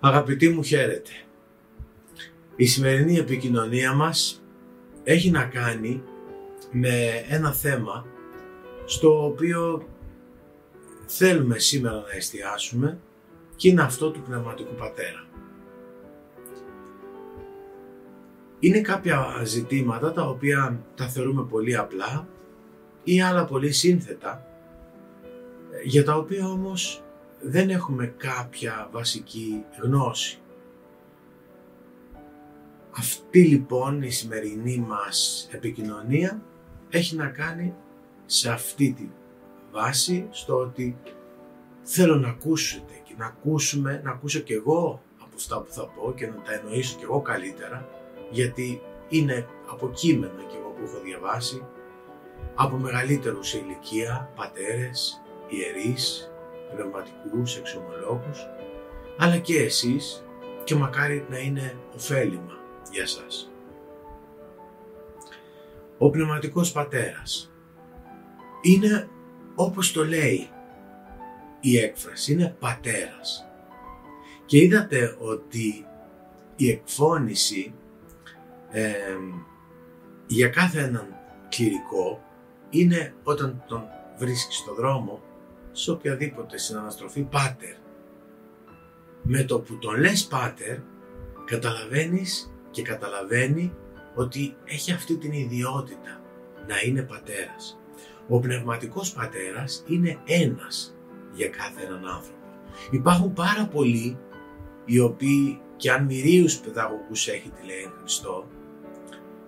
Αγαπητοί μου χαίρετε. Η σημερινή επικοινωνία μας έχει να κάνει με ένα θέμα στο οποίο θέλουμε σήμερα να εστιάσουμε και είναι αυτό του πνευματικού πατέρα. Είναι κάποια ζητήματα τα οποία τα θεωρούμε πολύ απλά ή άλλα πολύ σύνθετα για τα οποία όμως δεν έχουμε κάποια βασική γνώση. Αυτή λοιπόν η σημερινή μας επικοινωνία έχει να κάνει σε αυτή τη βάση στο ότι θέλω να ακούσετε και να ακούσουμε, να ακούσω κι εγώ από αυτά που θα πω και να τα εννοήσω κι εγώ καλύτερα γιατί είναι από κείμενα κι εγώ που έχω διαβάσει από μεγαλύτερους σε ηλικία, πατέρες, ιερείς, πνευματικούς, εξομολόγους, αλλά και εσείς και μακάρι να είναι ωφέλιμα για σας. Ο πνευματικός πατέρας είναι όπως το λέει η έκφραση, είναι πατέρας. Και είδατε ότι η εκφώνηση για κάθε έναν κληρικό είναι όταν τον βρίσκεις στο δρόμο σε οποιαδήποτε συναναστροφή πάτερ. Με το που τον λες πάτερ καταλαβαίνεις και καταλαβαίνει ότι έχει αυτή την ιδιότητα να είναι πατέρας. Ο πνευματικός πατέρας είναι ένας για κάθε έναν άνθρωπο. Υπάρχουν πάρα πολλοί οι οποίοι και αν μυρίους παιδαγωγούς έχει τη λέει Χριστό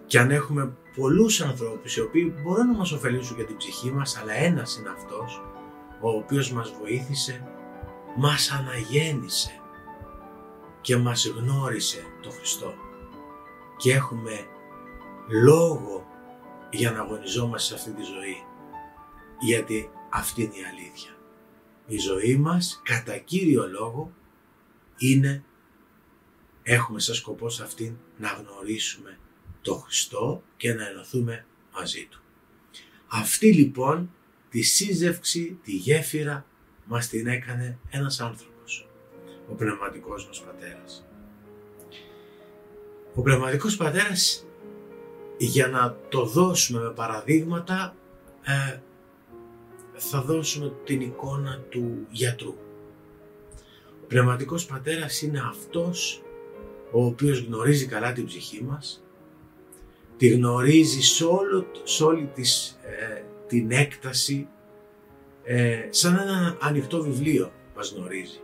και αν έχουμε πολλούς ανθρώπους οι οποίοι μπορούν να μας ωφελήσουν για την ψυχή μας αλλά ένας είναι αυτός ο οποίος μας βοήθησε, μας αναγέννησε και μας γνώρισε το Χριστό και έχουμε λόγο για να αγωνιζόμαστε σε αυτή τη ζωή γιατί αυτή είναι η αλήθεια. Η ζωή μας κατά κύριο λόγο είναι έχουμε σαν σκοπό σε αυτήν να γνωρίσουμε το Χριστό και να ενωθούμε μαζί Του. Αυτή λοιπόν τη σύζευξη, τη γέφυρα μας την έκανε ένας άνθρωπος, ο πνευματικός μας πατέρας. Ο πνευματικός πατέρας για να το δώσουμε με παραδείγματα ε, θα δώσουμε την εικόνα του γιατρού. Ο πνευματικός πατέρας είναι αυτός ο οποίος γνωρίζει καλά την ψυχή μας, τη γνωρίζει σε, όλο, σε όλη της, ε, την έκταση, ε, σαν ένα ανοιχτό βιβλίο μας γνωρίζει.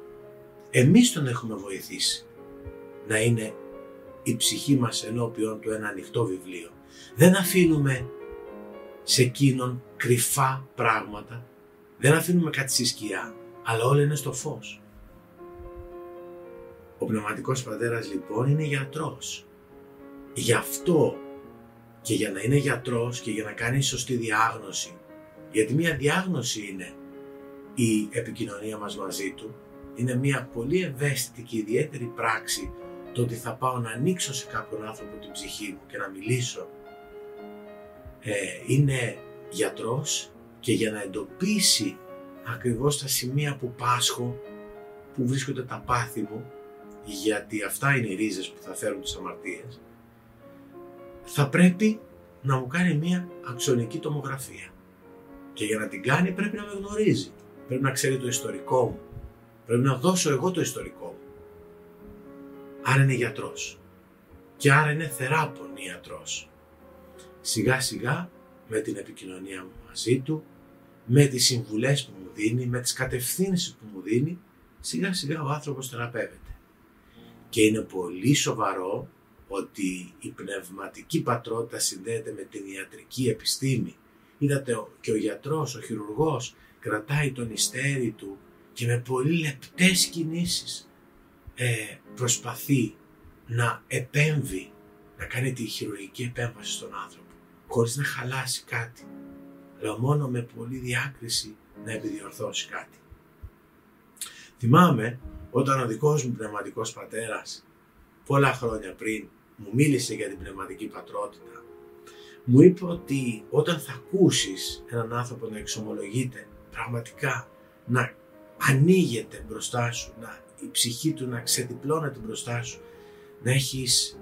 Εμείς τον έχουμε βοηθήσει να είναι η ψυχή μας ενώπιον του ένα ανοιχτό βιβλίο. Δεν αφήνουμε σε εκείνον κρυφά πράγματα, δεν αφήνουμε κάτι στη σκιά, αλλά όλα είναι στο φως. Ο πνευματικός πατέρας λοιπόν είναι γιατρός. Γι' αυτό και για να είναι γιατρός και για να κάνει σωστή διάγνωση, γιατί μια διάγνωση είναι η επικοινωνία μας μαζί του, είναι μια πολύ ευαίσθητη και ιδιαίτερη πράξη το ότι θα πάω να ανοίξω σε κάποιον άνθρωπο την ψυχή μου και να μιλήσω. Ε, είναι γιατρός και για να εντοπίσει ακριβώς τα σημεία που πάσχω, που βρίσκονται τα πάθη μου, γιατί αυτά είναι οι ρίζες που θα φέρουν τις αμαρτίες, θα πρέπει να μου κάνει μια αξονική τομογραφία. Και για να την κάνει πρέπει να με γνωρίζει. Πρέπει να ξέρει το ιστορικό μου. Πρέπει να δώσω εγώ το ιστορικό μου. Άρα είναι γιατρός. Και άρα είναι θεράπων ιατρός. Σιγά σιγά με την επικοινωνία μου μαζί του, με τις συμβουλές που μου δίνει, με τις κατευθύνσεις που μου δίνει, σιγά σιγά ο άνθρωπος θεραπεύεται. Και είναι πολύ σοβαρό ότι η πνευματική πατρότητα συνδέεται με την ιατρική επιστήμη. Είδατε και ο γιατρός, ο χειρουργός κρατάει τον ιστέρι του και με πολύ λεπτές κινήσεις ε, προσπαθεί να επέμβει, να κάνει τη χειρουργική επέμβαση στον άνθρωπο χωρίς να χαλάσει κάτι, αλλά μόνο με πολύ διάκριση να επιδιορθώσει κάτι. Θυμάμαι όταν ο δικός μου πνευματικός πατέρας πολλά χρόνια πριν μου μίλησε για την πνευματική πατρότητα, μου είπε ότι όταν θα ακούσεις έναν άνθρωπο να εξομολογείται, πραγματικά να ανοίγεται μπροστά σου, να η ψυχή του να ξεδιπλώνεται μπροστά σου, να έχεις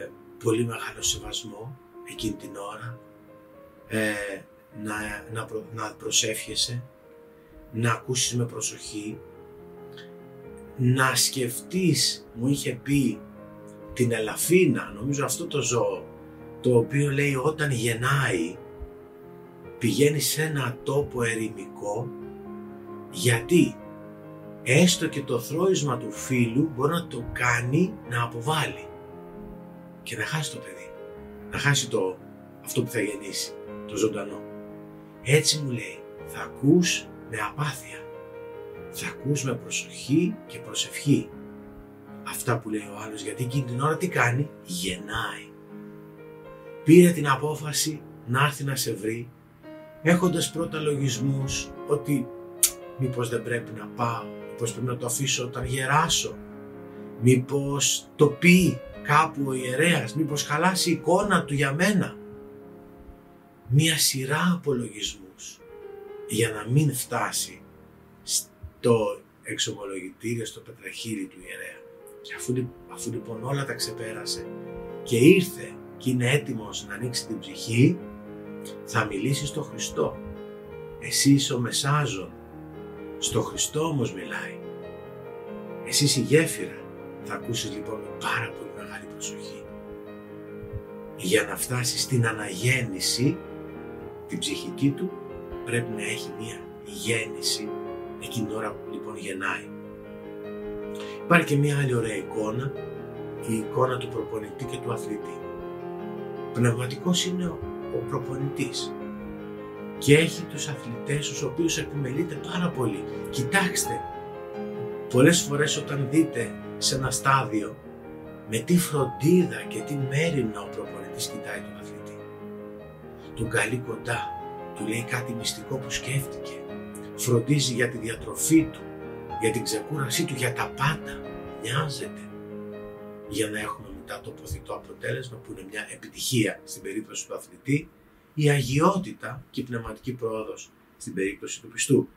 ε, πολύ μεγάλο σεβασμό εκείνη την ώρα, ε, να, να, να προσεύχεσαι, να ακούσεις με προσοχή, να σκεφτείς, μου είχε πει την ελαφίνα, νομίζω αυτό το ζώο, το οποίο λέει όταν γεννάει πηγαίνει σε ένα τόπο ερημικό γιατί έστω και το θρόισμα του φίλου μπορεί να το κάνει να αποβάλει και να χάσει το παιδί, να χάσει το, αυτό που θα γεννήσει, το ζωντανό. Έτσι μου λέει, θα ακούς με απάθεια, θα ακούς με προσοχή και προσευχή αυτά που λέει ο άλλος γιατί εκείνη την ώρα τι κάνει, γεννάει. Πήρε την απόφαση να έρθει να σε βρει έχοντας πρώτα λογισμούς ότι μήπως δεν πρέπει να πάω, μήπως πρέπει να το αφήσω όταν γεράσω, μήπως το πει κάπου ο ιερέας, μήπως χαλάσει η εικόνα του για μένα. Μία σειρά απολογισμούς για να μην φτάσει στο εξομολογητήριο, στο πετραχύρι του ιερέα. Και αφού, αφού λοιπόν όλα τα ξεπέρασε και ήρθε και είναι έτοιμος να ανοίξει την ψυχή, θα μιλήσει στο Χριστό. Εσύ είσαι ο Μεσάζων. Στο Χριστό όμως μιλάει. Εσύ είσαι η γέφυρα. Θα ακούσεις λοιπόν με πάρα πολύ μεγάλη προσοχή. Για να φτάσεις στην αναγέννηση, την ψυχική του, πρέπει να έχει μία γέννηση εκείνη την ώρα που λοιπόν γεννάει. Υπάρχει και μία άλλη ωραία εικόνα, η εικόνα του προπονητή και του αθλητή. Πνευματικός είναι ο ο προπονητής και έχει τους αθλητές τους οποίους επιμελείται πάρα πολύ. Κοιτάξτε, πολλές φορές όταν δείτε σε ένα στάδιο με τι φροντίδα και τι μέρημνα ο προπονητής κοιτάει τον αθλητή. Τον καλεί κοντά, του λέει κάτι μυστικό που σκέφτηκε, φροντίζει για τη διατροφή του, για την ξεκούρασή του, για τα πάντα, νοιάζεται για να έχουμε μετά το ποθητό αποτέλεσμα που είναι μια επιτυχία στην περίπτωση του αθλητή, η αγιότητα και η πνευματική πρόοδος στην περίπτωση του πιστού.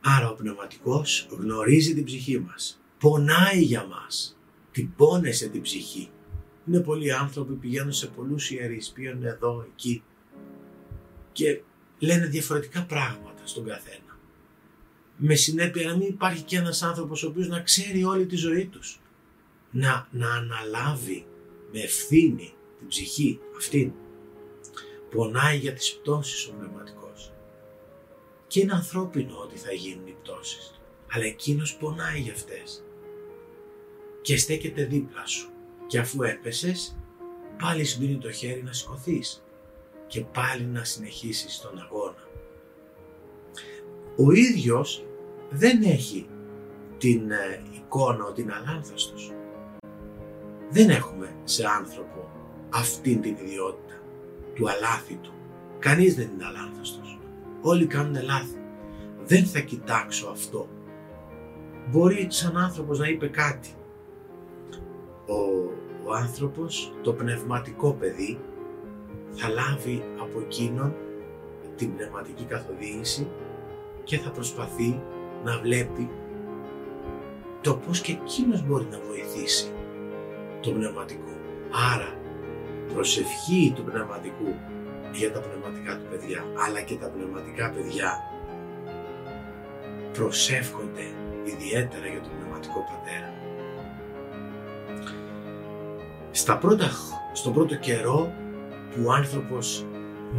Άρα ο πνευματικός γνωρίζει την ψυχή μας, πονάει για μας, την πόνεσε την ψυχή. Είναι πολλοί άνθρωποι που πηγαίνουν σε πολλούς ιερείς, πηγαίνουν εδώ, εκεί και λένε διαφορετικά πράγματα στον καθένα με συνέπεια να μην υπάρχει και ένας άνθρωπος ο οποίος να ξέρει όλη τη ζωή τους. Να, να αναλάβει με ευθύνη την ψυχή αυτή. Πονάει για τις πτώσεις ο πνευματικός. Και είναι ανθρώπινο ότι θα γίνουν οι πτώσεις. Αλλά εκείνος πονάει για αυτές. Και στέκεται δίπλα σου. Και αφού έπεσες, πάλι σμπίνει το χέρι να σηκωθείς και πάλι να συνεχίσεις τον αγώνα. Ο ίδιος δεν έχει την ε, εικόνα ότι είναι αλάνθαστος. Δεν έχουμε σε άνθρωπο αυτήν την ιδιότητα του αλάθητου. Κανείς δεν είναι αλάνθαστος. Όλοι κάνουν λάθη. Δεν θα κοιτάξω αυτό. Μπορεί σαν άνθρωπος να είπε κάτι. Ο, ο άνθρωπος, το πνευματικό παιδί, θα λάβει από εκείνον την πνευματική καθοδήγηση και θα προσπαθεί να βλέπει το πώς και εκείνος μπορεί να βοηθήσει το πνευματικό. Άρα προσευχή του πνευματικού για τα πνευματικά του παιδιά, αλλά και τα πνευματικά παιδιά προσεύχονται ιδιαίτερα για τον πνευματικό πατέρα. Στα πρώτα, στον πρώτο καιρό που ο άνθρωπος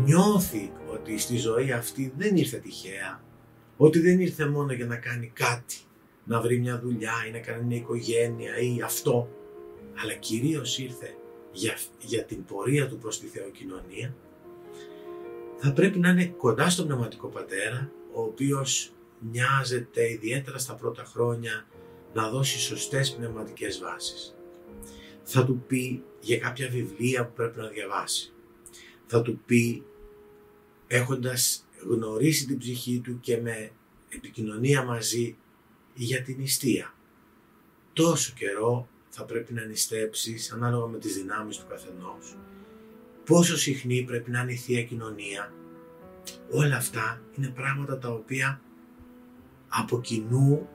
νιώθει ότι στη ζωή αυτή δεν ήρθε τυχαία, ότι δεν ήρθε μόνο για να κάνει κάτι, να βρει μια δουλειά ή να κάνει μια οικογένεια ή αυτό, αλλά κυρίως ήρθε για, για την πορεία του προς τη θεοκοινωνία, θα πρέπει να είναι κοντά στον πνευματικό πατέρα, ο οποίος νοιάζεται ιδιαίτερα στα πρώτα χρόνια να δώσει σωστές πνευματικές βάσεις. Θα του πει για κάποια βιβλία που πρέπει να διαβάσει. Θα του πει έχοντας γνωρίσει την ψυχή του και με επικοινωνία μαζί για την νηστεία. Τόσο καιρό θα πρέπει να νηστέψεις ανάλογα με τις δυνάμεις του καθενός. Πόσο συχνή πρέπει να είναι η Θεία Κοινωνία. Όλα αυτά είναι πράγματα τα οποία από κοινού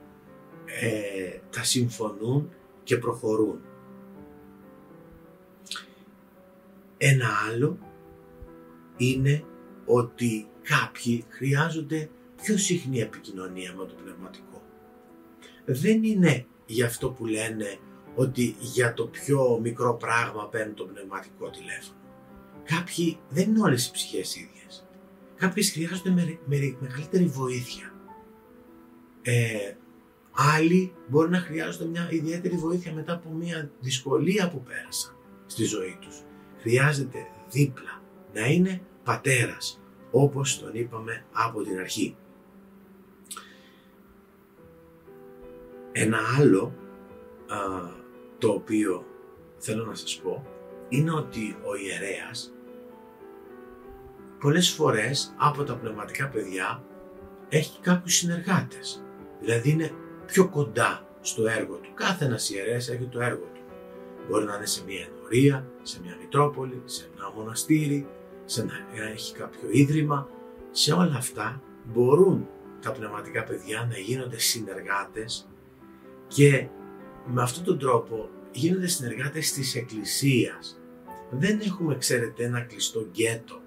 ε, τα συμφωνούν και προχωρούν. Ένα άλλο είναι ότι κάποιοι χρειάζονται πιο συχνή επικοινωνία με το πνευματικό. Δεν είναι για αυτό που λένε ότι για το πιο μικρό πράγμα παίρνουν το πνευματικό τηλέφωνο. Κάποιοι δεν είναι όλες οι ψυχές ίδιες. Κάποιοι χρειάζονται με, μεγαλύτερη βοήθεια. Ε, άλλοι μπορεί να χρειάζονται μια ιδιαίτερη βοήθεια μετά από μια δυσκολία που πέρασαν στη ζωή τους. Χρειάζεται δίπλα να είναι πατέρας, όπως τον είπαμε από την αρχή. Ένα άλλο το οποίο θέλω να σας πω είναι ότι ο ιερέας πολλές φορές από τα πνευματικά παιδιά έχει κάποιους συνεργάτες. Δηλαδή είναι πιο κοντά στο έργο του. Κάθε ένας ιερέας έχει το έργο του. Μπορεί να είναι σε μια ενορία, σε μια μητρόπολη, σε ένα μοναστήρι, σε να έχει κάποιο ίδρυμα. Σε όλα αυτά μπορούν τα πνευματικά παιδιά να γίνονται συνεργάτες και με αυτόν τον τρόπο γίνονται συνεργάτες της Εκκλησίας. Δεν έχουμε, ξέρετε, ένα κλειστό γκέτο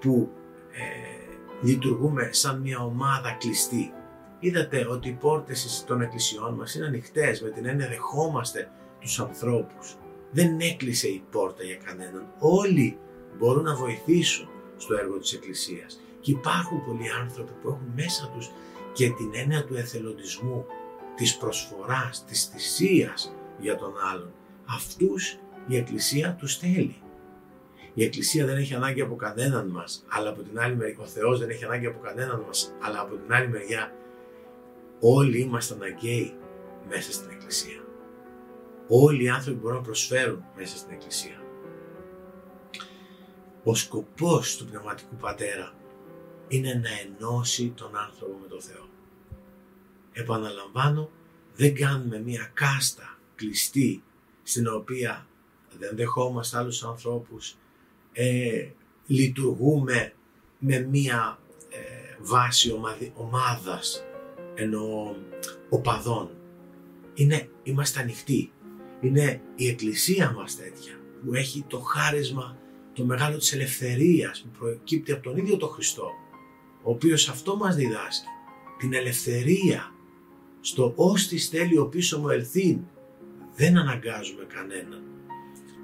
που ε, λειτουργούμε σαν μια ομάδα κλειστή. Είδατε ότι οι πόρτες των εκκλησιών μας είναι ανοιχτές με την έννοια δεχόμαστε τους ανθρώπους. Δεν έκλεισε η πόρτα για κανέναν. Όλοι μπορούν να βοηθήσουν στο έργο της Εκκλησίας. Και υπάρχουν πολλοί άνθρωποι που έχουν μέσα τους και την έννοια του εθελοντισμού, της προσφοράς, της θυσίας για τον άλλον. Αυτούς η Εκκλησία τους θέλει. Η Εκκλησία δεν έχει ανάγκη από κανέναν μας, αλλά από την άλλη μεριά ο Θεός δεν έχει ανάγκη από κανέναν μας, αλλά από την άλλη μεριά όλοι είμαστε αναγκαίοι μέσα στην Εκκλησία. Όλοι οι άνθρωποι μπορούν να προσφέρουν μέσα στην Εκκλησία. Ο σκοπός του Πνευματικού Πατέρα είναι να ενώσει τον άνθρωπο με τον Θεό. Επαναλαμβάνω, δεν κάνουμε μία κάστα κλειστή στην οποία δεν δεχόμαστε άλλους ανθρώπους, ε, λειτουργούμε με μία ε, βάση ομάδας ενώ οπαδών. Είναι, είμαστε ανοιχτοί. Είναι η εκκλησία μας τέτοια που έχει το χάρισμα το μεγάλο της ελευθερίας που προκύπτει από τον ίδιο τον Χριστό ο οποίος αυτό μας διδάσκει την ελευθερία στο «Ως της στέλιο πίσω μου ελθύν» δεν αναγκάζουμε κανέναν.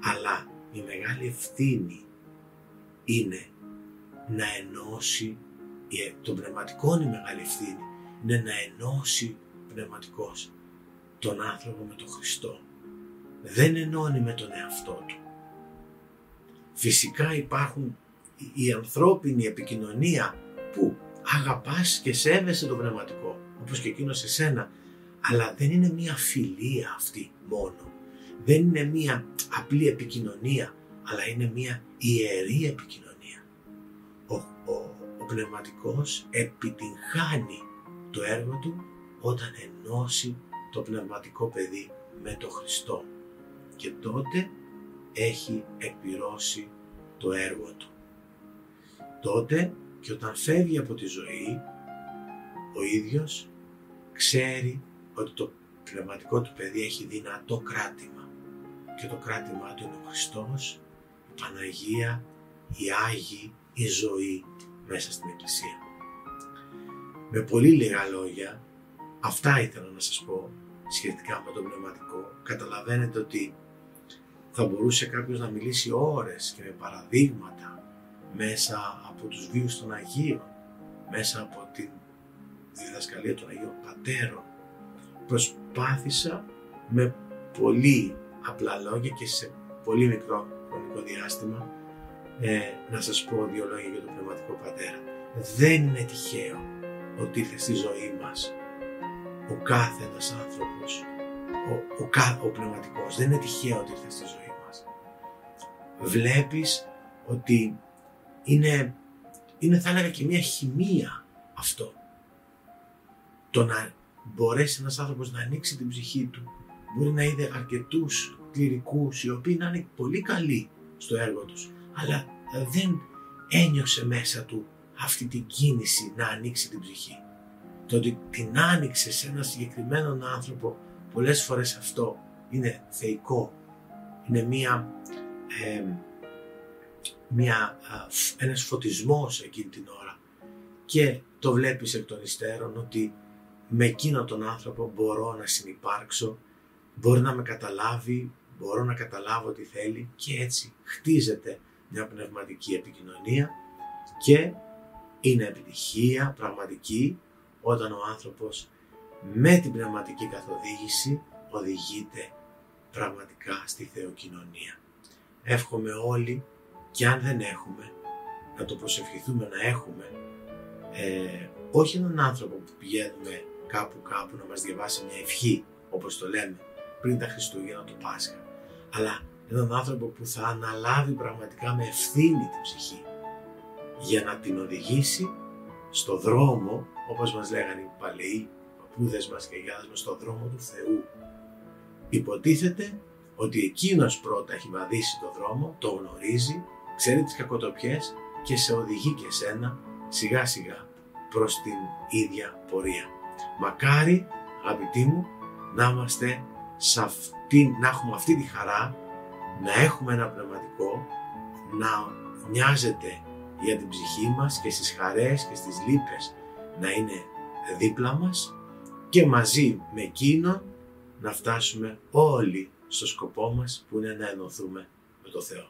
Αλλά η μεγάλη ευθύνη είναι να ενώσει το πνευματικό είναι η μεγάλη ευθύνη είναι να ενώσει πνευματικός τον άνθρωπο με τον Χριστό. Δεν ενώνει με τον εαυτό του φυσικά υπάρχουν η ανθρώπινη επικοινωνία που αγαπάς και σέβεσαι το πνευματικό όπως και εκείνος σε σένα αλλά δεν είναι μια φιλία αυτή μόνο. Δεν είναι μια απλή επικοινωνία αλλά είναι μια ιερή επικοινωνία. Ο, ο, ο πνευματικός επιτυγχάνει το έργο του όταν ενώσει το πνευματικό παιδί με το Χριστό. Και τότε έχει εκπληρώσει το έργο του. Τότε και όταν φεύγει από τη ζωή, ο ίδιος ξέρει ότι το πνευματικό του παιδί έχει δυνατό κράτημα και το κράτημά του είναι ο Χριστός, η Παναγία, η Άγιοι, η ζωή μέσα στην Εκκλησία. Με πολύ λίγα λόγια, αυτά ήθελα να σας πω σχετικά με το πνευματικό. Καταλαβαίνετε ότι θα μπορούσε κάποιος να μιλήσει ώρες και με παραδείγματα μέσα από τους βίους των Αγίων, μέσα από τη διδασκαλία των Αγίων Πατέρων. Προσπάθησα με πολύ απλά λόγια και σε πολύ μικρό χρονικό διάστημα ε, να σας πω δύο λόγια για τον Πνευματικό Πατέρα. Δεν είναι τυχαίο ότι ήρθε στη ζωή μας ο κάθε ένας άνθρωπος, ο, ο, ο πνευματικός. Δεν είναι τυχαίο ότι ήρθε στη ζωή βλέπεις ότι είναι, είναι θα έλεγα και μια χημεία αυτό. Το να μπορέσει ένας άνθρωπος να ανοίξει την ψυχή του. Μπορεί να είδε αρκετούς κληρικούς οι οποίοι να είναι πολύ καλοί στο έργο τους. Αλλά δεν ένιωσε μέσα του αυτή την κίνηση να ανοίξει την ψυχή. το ότι την άνοιξε σε ένα συγκεκριμένο άνθρωπο, πολλές φορές αυτό είναι θεϊκό. Είναι μία, ε, μία, ένας φωτισμός εκείνη την ώρα και το βλέπεις εκ των υστέρων ότι με εκείνον τον άνθρωπο μπορώ να συνυπάρξω, μπορεί να με καταλάβει, μπορώ να καταλάβω τι θέλει και έτσι χτίζεται μια πνευματική επικοινωνία και είναι επιτυχία πραγματική όταν ο άνθρωπος με την πνευματική καθοδήγηση οδηγείται πραγματικά στη θεοκοινωνία. Εύχομαι όλοι και αν δεν έχουμε να το προσευχηθούμε να έχουμε ε, όχι έναν άνθρωπο που πηγαίνουμε κάπου κάπου να μας διαβάσει μια ευχή όπως το λέμε πριν τα Χριστούγεννα το Πάσχα αλλά έναν άνθρωπο που θα αναλάβει πραγματικά με ευθύνη την ψυχή για να την οδηγήσει στο δρόμο, όπως μας λέγανε οι παλαιοί παππούδες μας και γιάδες μας, στο δρόμο του Θεού. Υποτίθεται ότι εκείνος πρώτα έχει βαδίσει το δρόμο, το γνωρίζει, ξέρει τις κακοτοπιές και σε οδηγεί και σένα σιγά σιγά προς την ίδια πορεία. Μακάρι, αγαπητοί μου, να είμαστε σε αυτή, να έχουμε αυτή τη χαρά, να έχουμε ένα πνευματικό, να νοιάζεται για την ψυχή μας και στις χαρές και στις λύπες να είναι δίπλα μας και μαζί με εκείνον να φτάσουμε όλοι στο σκοπό μας που είναι να ενωθούμε με το Θεό.